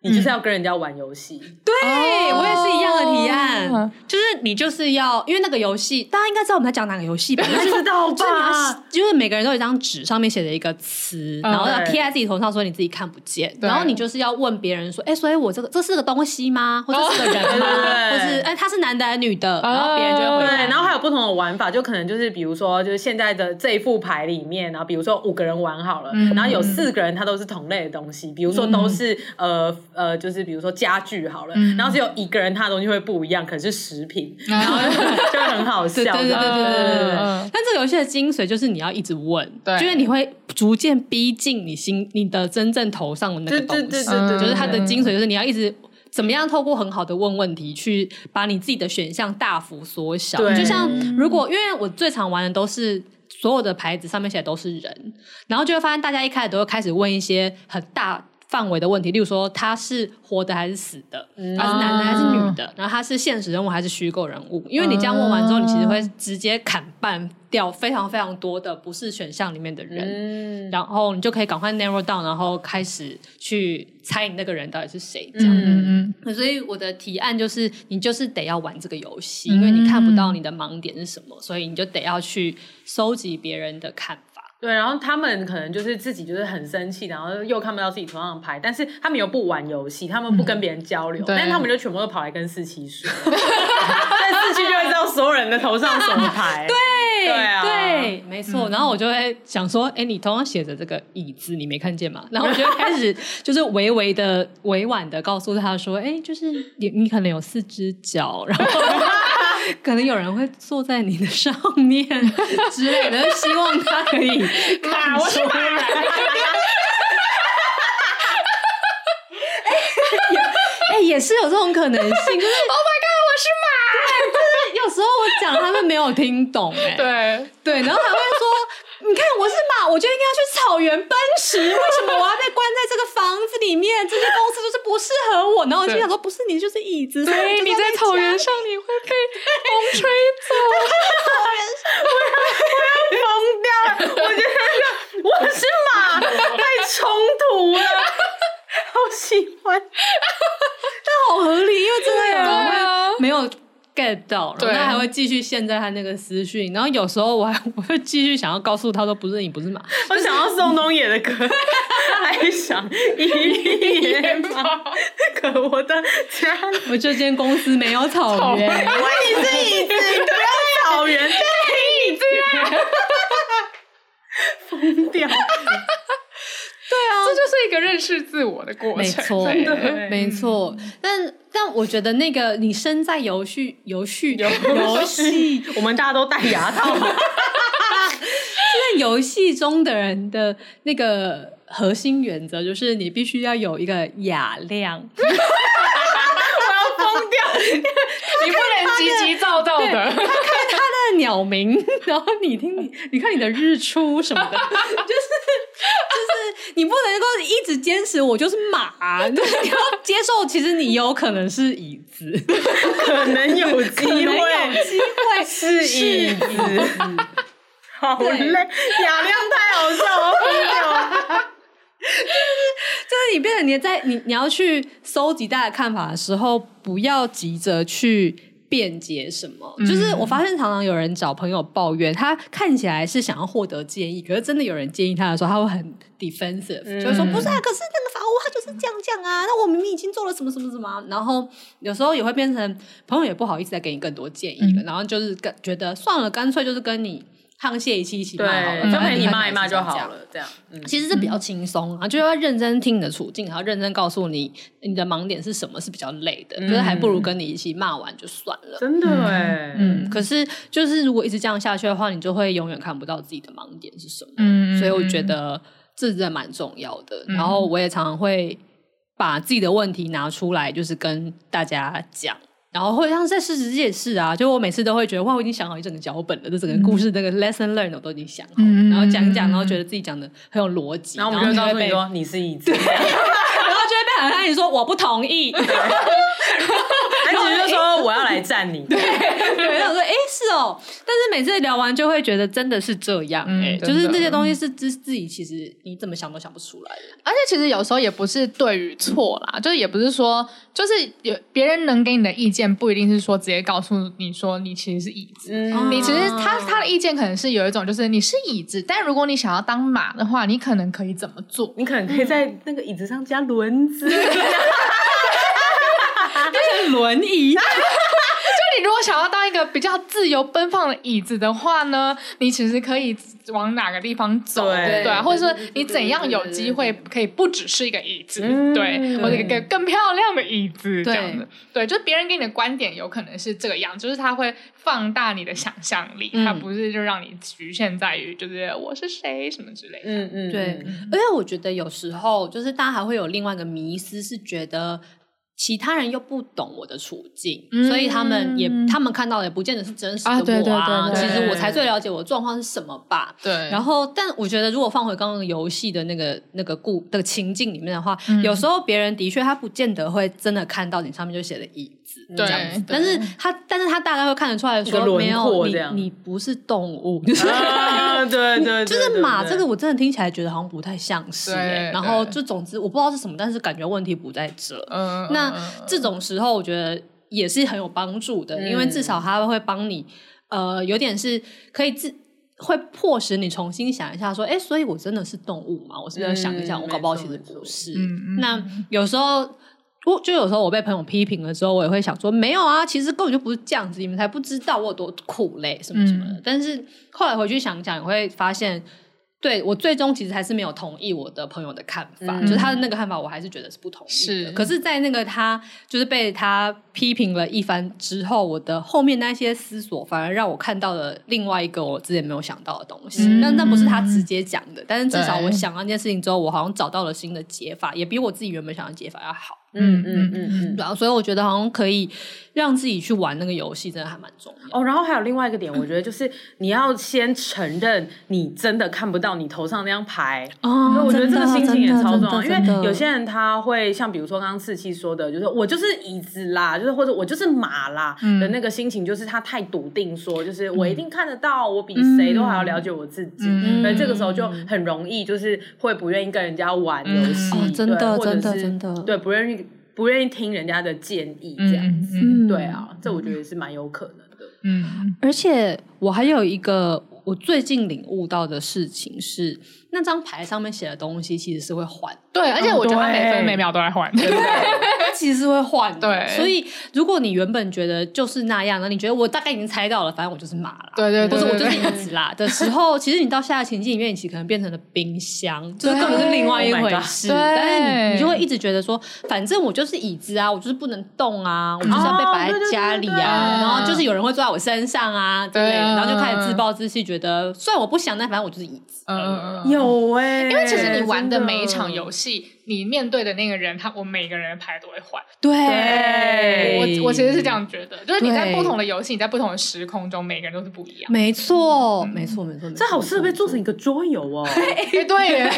你就是要跟人家玩游戏。对、哦我也是一样的提案，哦就是你就是要，因为那个游戏，大家应该知道我们在讲哪个游戏吧？就 (laughs) 是知道就是你要吧？就是每个人都有一张纸，上面写着一个词，嗯然后要贴在自己头上，说你自己看不见，然后你就是要问别人说，哎，所以我这个这是个东西吗？(laughs) 或者是个人对对吗？对或是哎，他是男的还是女的？然后别人就会回对，答。然后还有不同的玩法，就可能就是比如说，就是现在的这一副牌里面，然后比如说五个人玩好了，嗯然后有四个人他都是同类的东西，比如说都是、呃呃就是比如说家具好了然后只有一个人他的东西会不一样可是食品 (laughs) 然后 (laughs) 就会很好笑对对对对对但这个游戏的精髓就是你要一直问对。就是你会逐渐逼近你心你的真正头上的那个东西就是它的精髓就是你要一直怎么样透过很好的问问题去把你自己的选项大幅缩小就像如果因为我最常玩的都是所有的牌子上面写的都是人然后就会发现大家一开始都会开始问一些很大范围的问题，例如说他是活的还是死的，他是男的还是女的，然后他是现实人物还是虚构人物？因为你这样问完之后，你其实会直接砍半掉非常非常多的不是选项里面的人。嗯，然后你就可以赶快 narrow down，然后开始去猜你那个人到底是谁，这样。嗯嗯所以我的提案就是，你就是得要玩这个游戏，因为你看不到你的盲点是什么，所以你就得要去收集别人的看法。对，然后他们可能就是自己就是很生气，然后又看不到自己头上的牌，但是他们又不玩游戏，他们不跟别人交流，对但是他们就全部都跑来跟四七说，(laughs) 但四七就会知道所有人的头上什么牌。(laughs) 对对啊，对，没错。然后我就会想说，哎，你头上写着这个椅子，你没看见吗？然后我就开始 (laughs) 就是微微的、委婉的告诉他说，哎，就是你，你可能有四只脚，然后 (laughs) 可能有人会坐在你的上面之类的，希望他可以 (laughs) 看出来。(laughs) 哎，也是有这种可能性，就是 Oh my god，我是马。有时候我讲他们没有听懂、哎，对，对，然后还会说，你看我是马，我就应该要去草原奔驰，为什么我要被关在这个房子里面？这些公司就是不适合我。然后我就想说，不是你就是椅子，所以对，你在草原上你会被风吹走。(laughs) 疯掉了！我觉得我是马，太冲突了，好喜欢。(laughs) 好合理，因为真的有人没有 get 到，然后对他还会继续陷在他那个思绪。然后有时候我还我会继续想要告诉他说，不是你不是马，(laughs) 我想要宋冬野的歌，还想一夜吗？(laughs) 可我的家，我这间公司没有草原。因为你是椅子，你不要草原，对，椅子啊，(laughs) 疯掉。是一个认识自我的过程。没错，没错。但但我觉得那个你身在游戏游戏游戏 (laughs) 我们大家都戴牙套，(laughs) 在游戏中的人的那个核心原则就是你必须要有一个雅量。(laughs) 我要疯掉。你不能急急躁躁的。他的鸟鸣，然后你听你，你看你的日出什么的，就你不能够一直坚持我就是马，就 (laughs) 是你要接受，其实你有可能是椅子，可能有机可能有会机会是椅子，(laughs) 好累，雅亮太好笑了。(laughs) 就就是你变成你在你你要去搜集大家的看法的时候，不要急着去辩解什么。嗯、就是我发现常常有人找朋友抱怨，他看起来是想要获得建议，可是真的有人建议他的时候，他会很 defensive，、嗯、就是说不是啊，可是那个法务他就是这样讲啊，那我明明已经做了什么什么什么，然后有时候也会变成朋友也不好意思再给你更多建议了，嗯、然后就是跟觉得算了，干脆就是跟你。沆瀣一气，一起骂好了，就陪你骂一骂就好了。这样，嗯、其实是比较轻松啊，就要认真听你的处境，然后认真告诉你你的盲点是什么，是比较累的。嗯、就是还不如跟你一起骂完就算了。真的哎，嗯。可是就是如果一直这样下去的话，你就会永远看不到自己的盲点是什么。嗯，所以我觉得这真的蛮重要的。嗯、然后我也常常会把自己的问题拿出来，就是跟大家讲。然后会像在事实也是啊，就我每次都会觉得哇，我已经想好一整个脚本了，这整个故事那个 lesson learned 我都已经想好，嗯、然后讲讲，然后觉得自己讲的很有逻辑，然后我们就告诉你说你是椅子，(laughs) 然后就会被很多人说我不同意。(laughs) 我就说我要来站你，(laughs) 对，对，我说哎是哦，但是每次聊完就会觉得真的是这样，哎，就是这些东西是自自己其实你怎么想都想不出来的，而且其实有时候也不是对与错啦，就是也不是说就是有别人能给你的意见不一定是说直接告诉你说你其实是椅子，你其实他他的意见可能是有一种就是你是椅子，但如果你想要当马的话，你可能可以怎么做？你可能可以在那个椅子上加轮子。(laughs) 轮椅，(laughs) 就你如果想要当一个比较自由奔放的椅子的话呢，你其实可以往哪个地方走，对，对，或者说你怎样有机会可以不只是一个椅子，对，或者一个更漂亮的椅子这样子，对，就别人给你的观点有可能是这个样，就是他会放大你的想象力，他不是就让你局限在于就是我是谁什么之类的，嗯嗯，对，而且我觉得有时候就是大家还会有另外一个迷思，是觉得。其他人又不懂我的处境，嗯、所以他们也他们看到的也不见得是真实的我啊。啊对对对对对，其实我才最了解我的状况是什么吧。对。然后，但我觉得如果放回刚刚游戏的那个那个故的、那个、情境里面的话，嗯、有时候别人的确他不见得会真的看到你上面就写的椅子这样子，但是他但是他大概会看得出来说没有你你不是动物，就是、啊、对，对，就是马这个我真的听起来觉得好像不太像是、欸。然后就总之我不知道是什么，但是感觉问题不在这。嗯。那这种时候，我觉得也是很有帮助的，嗯、因为至少他会帮你，呃，有点是可以自会迫使你重新想一下，说，哎，所以我真的是动物吗？我是不是要想一下，嗯、我搞不好其实不是。嗯、那有时候，我就有时候我被朋友批评了之后，我也会想说，没有啊，其实根本就不是这样子，你们才不知道我有多苦累什么什么的。嗯、但是后来回去想想，你会发现。对，我最终其实还是没有同意我的朋友的看法，嗯、就是他的那个看法，我还是觉得是不同意的。是，可是，在那个他就是被他批评了一番之后，我的后面那些思索，反而让我看到了另外一个我之前没有想到的东西。那、嗯、那不是他直接讲的，但是至少我想了那件事情之后，我好像找到了新的解法，也比我自己原本想的解法要好。嗯嗯嗯嗯，然后所以我觉得好像可以让自己去玩那个游戏，真的还蛮重要。哦，然后还有另外一个点，我觉得就是你要先承认你真的看不到你头上那张牌。哦，我觉得这个心情也超重要，因为有些人他会像比如说刚刚四七说的，就是我就是椅子啦，就是或者我就是马啦的那个心情，就是他太笃定说，就是我一定看得到，我比谁都还要了解我自己。所以这个时候就很容易就是会不愿意跟人家玩游戏，真的真的真的对，不愿意。不愿意听人家的建议，这样子，嗯嗯、对啊，这我觉得是蛮有可能的。嗯，而且我还有一个我最近领悟到的事情是，那张牌上面写的东西其实是会换。对，而且我觉得它每分每秒都在换，对不对？他 (laughs) 其实是会换，对。所以如果你原本觉得就是那样，那你觉得我大概已经猜到了，反正我就是马啦，对对，或者我就是椅子啦。的时候，其实你到下个情境里面，你其实可能变成了冰箱，就是根本是另外一回事。但是你你就会一直觉得说，反正我就是椅子啊，我就是不能动啊，我就是要被摆在家里啊，然后就是有人会坐在我身上啊之类的，然后就开始自暴自弃，觉得虽然我不想，但反正我就是椅子。嗯，有哎，因为其实你玩的每一场游戏。你面对的那个人，他我每个人的牌都会换。对，我我其实是这样觉得，就是你在不同的游戏，你在不同的时空中，每个人都是不一样。没错，没错，没错。这好适合被做成一个桌游哦。哎，对耶，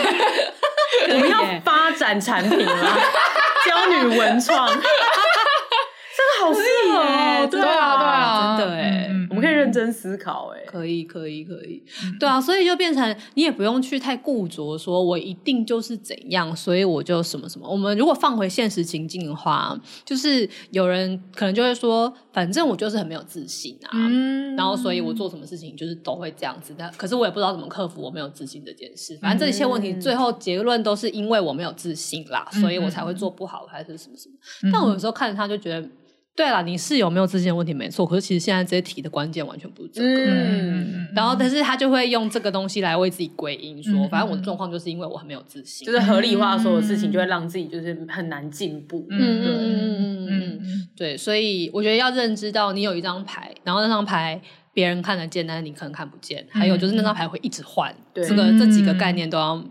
(laughs) 我们要发展产品了，(laughs) 教女文创，(laughs) 这个好适合。对啊，对啊，真的哎，我们可以认认真思考、欸，哎，可以，可以，可以，对啊，所以就变成你也不用去太固着，说我一定就是怎样，所以我就什么什么。我们如果放回现实情境的话，就是有人可能就会说，反正我就是很没有自信啊，嗯、然后所以我做什么事情就是都会这样子但。可是我也不知道怎么克服我没有自信这件事。反正这一切问题最后结论都是因为我没有自信啦，嗯、所以我才会做不好还是什么什么。嗯、但我有时候看着他就觉得。对了，你是有没有自信的问题没错，可是其实现在这些题的关键完全不是这个。嗯，然后但是他就会用这个东西来为自己归因，说、嗯、反正我的状况就是因为我很没有自信，就是合理化所有事情，就会让自己就是很难进步。嗯嗯嗯嗯对，所以我觉得要认知到你有一张牌，然后那张牌别人看得见，但是你可能看不见，还有就是那张牌会一直换，对这个这几个概念都要。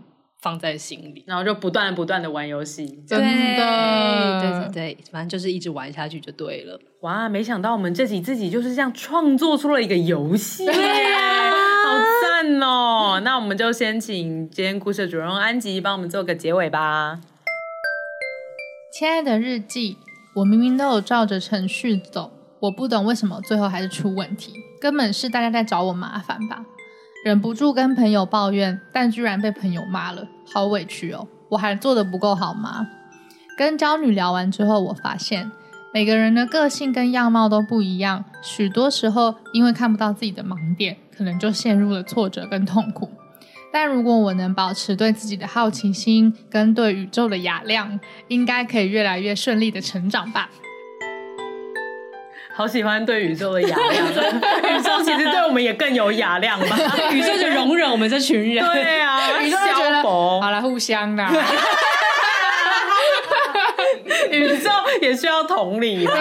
放在心里，然后就不断不断的玩游戏，真的，对对对，反正就是一直玩下去就对了。哇，没想到我们这集自己就是这样创作出了一个游戏，对呀，(laughs) 好赞哦！那我们就先请今天故事的主人公安吉帮我们做个结尾吧。亲爱的日记，我明明都有照着程序走，我不懂为什么最后还是出问题，根本是大家在找我麻烦吧。忍不住跟朋友抱怨，但居然被朋友骂了，好委屈哦！我还做的不够好吗？跟娇女聊完之后，我发现每个人的个性跟样貌都不一样，许多时候因为看不到自己的盲点，可能就陷入了挫折跟痛苦。但如果我能保持对自己的好奇心跟对宇宙的雅量，应该可以越来越顺利的成长吧。好喜欢对宇宙的雅量，(laughs) 宇宙其实们也更有雅量吧？(laughs) 宇宙就容忍我们这群人，对啊，(laughs) 宇宙就觉得好了，互相的。(laughs) 宇宙也需要同理嘛？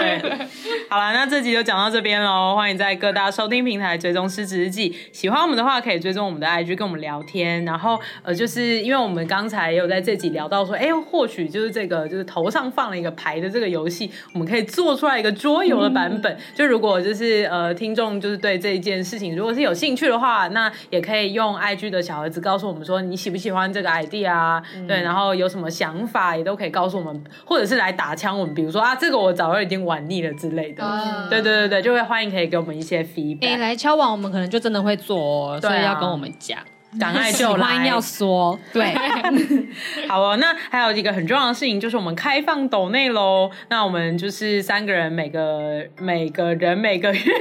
对，(laughs) 好了，那这集就讲到这边喽。欢迎在各大收听平台追踪失职日记。喜欢我们的话，可以追踪我们的 IG 跟我们聊天。然后呃，就是因为我们刚才也有在这集聊到说，哎，或许就是这个就是头上放了一个牌的这个游戏，我们可以做出来一个桌游的版本。嗯、就如果就是呃听众就是对这一件事情如果是有兴趣的话，那也可以用 IG 的小盒子告诉我们说你喜不喜欢这个 idea 啊？嗯、对，然后有什么想法也都可以告诉我们。或者是来打枪我们，比如说啊，这个我早就已经玩腻了之类的，嗯、对对对对，就会欢迎可以给我们一些 feedback。哎，来敲碗，我们可能就真的会做，哦，所以要跟我们讲。赶快就来要说，对，(laughs) 好哦。那还有一个很重要的事情，就是我们开放抖内喽。那我们就是三个人，每个每个人每个月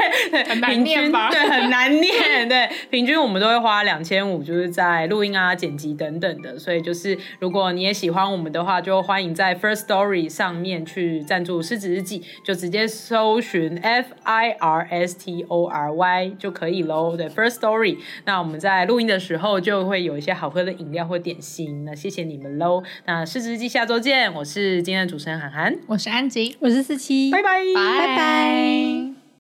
很难念吧？对，很难念。对，平均我们都会花两千五，就是在录音啊、剪辑等等的。所以就是如果你也喜欢我们的话，就欢迎在 First Story 上面去赞助《失职日记》，就直接搜寻 F I R S T O R Y 就可以喽。对，First Story。那我们在录音的时候。后就会有一些好喝的饮料或点心，那谢谢你们喽。那市值日记下周见，我是今天的主持人涵涵，我是安吉，我是四七，拜拜，拜拜。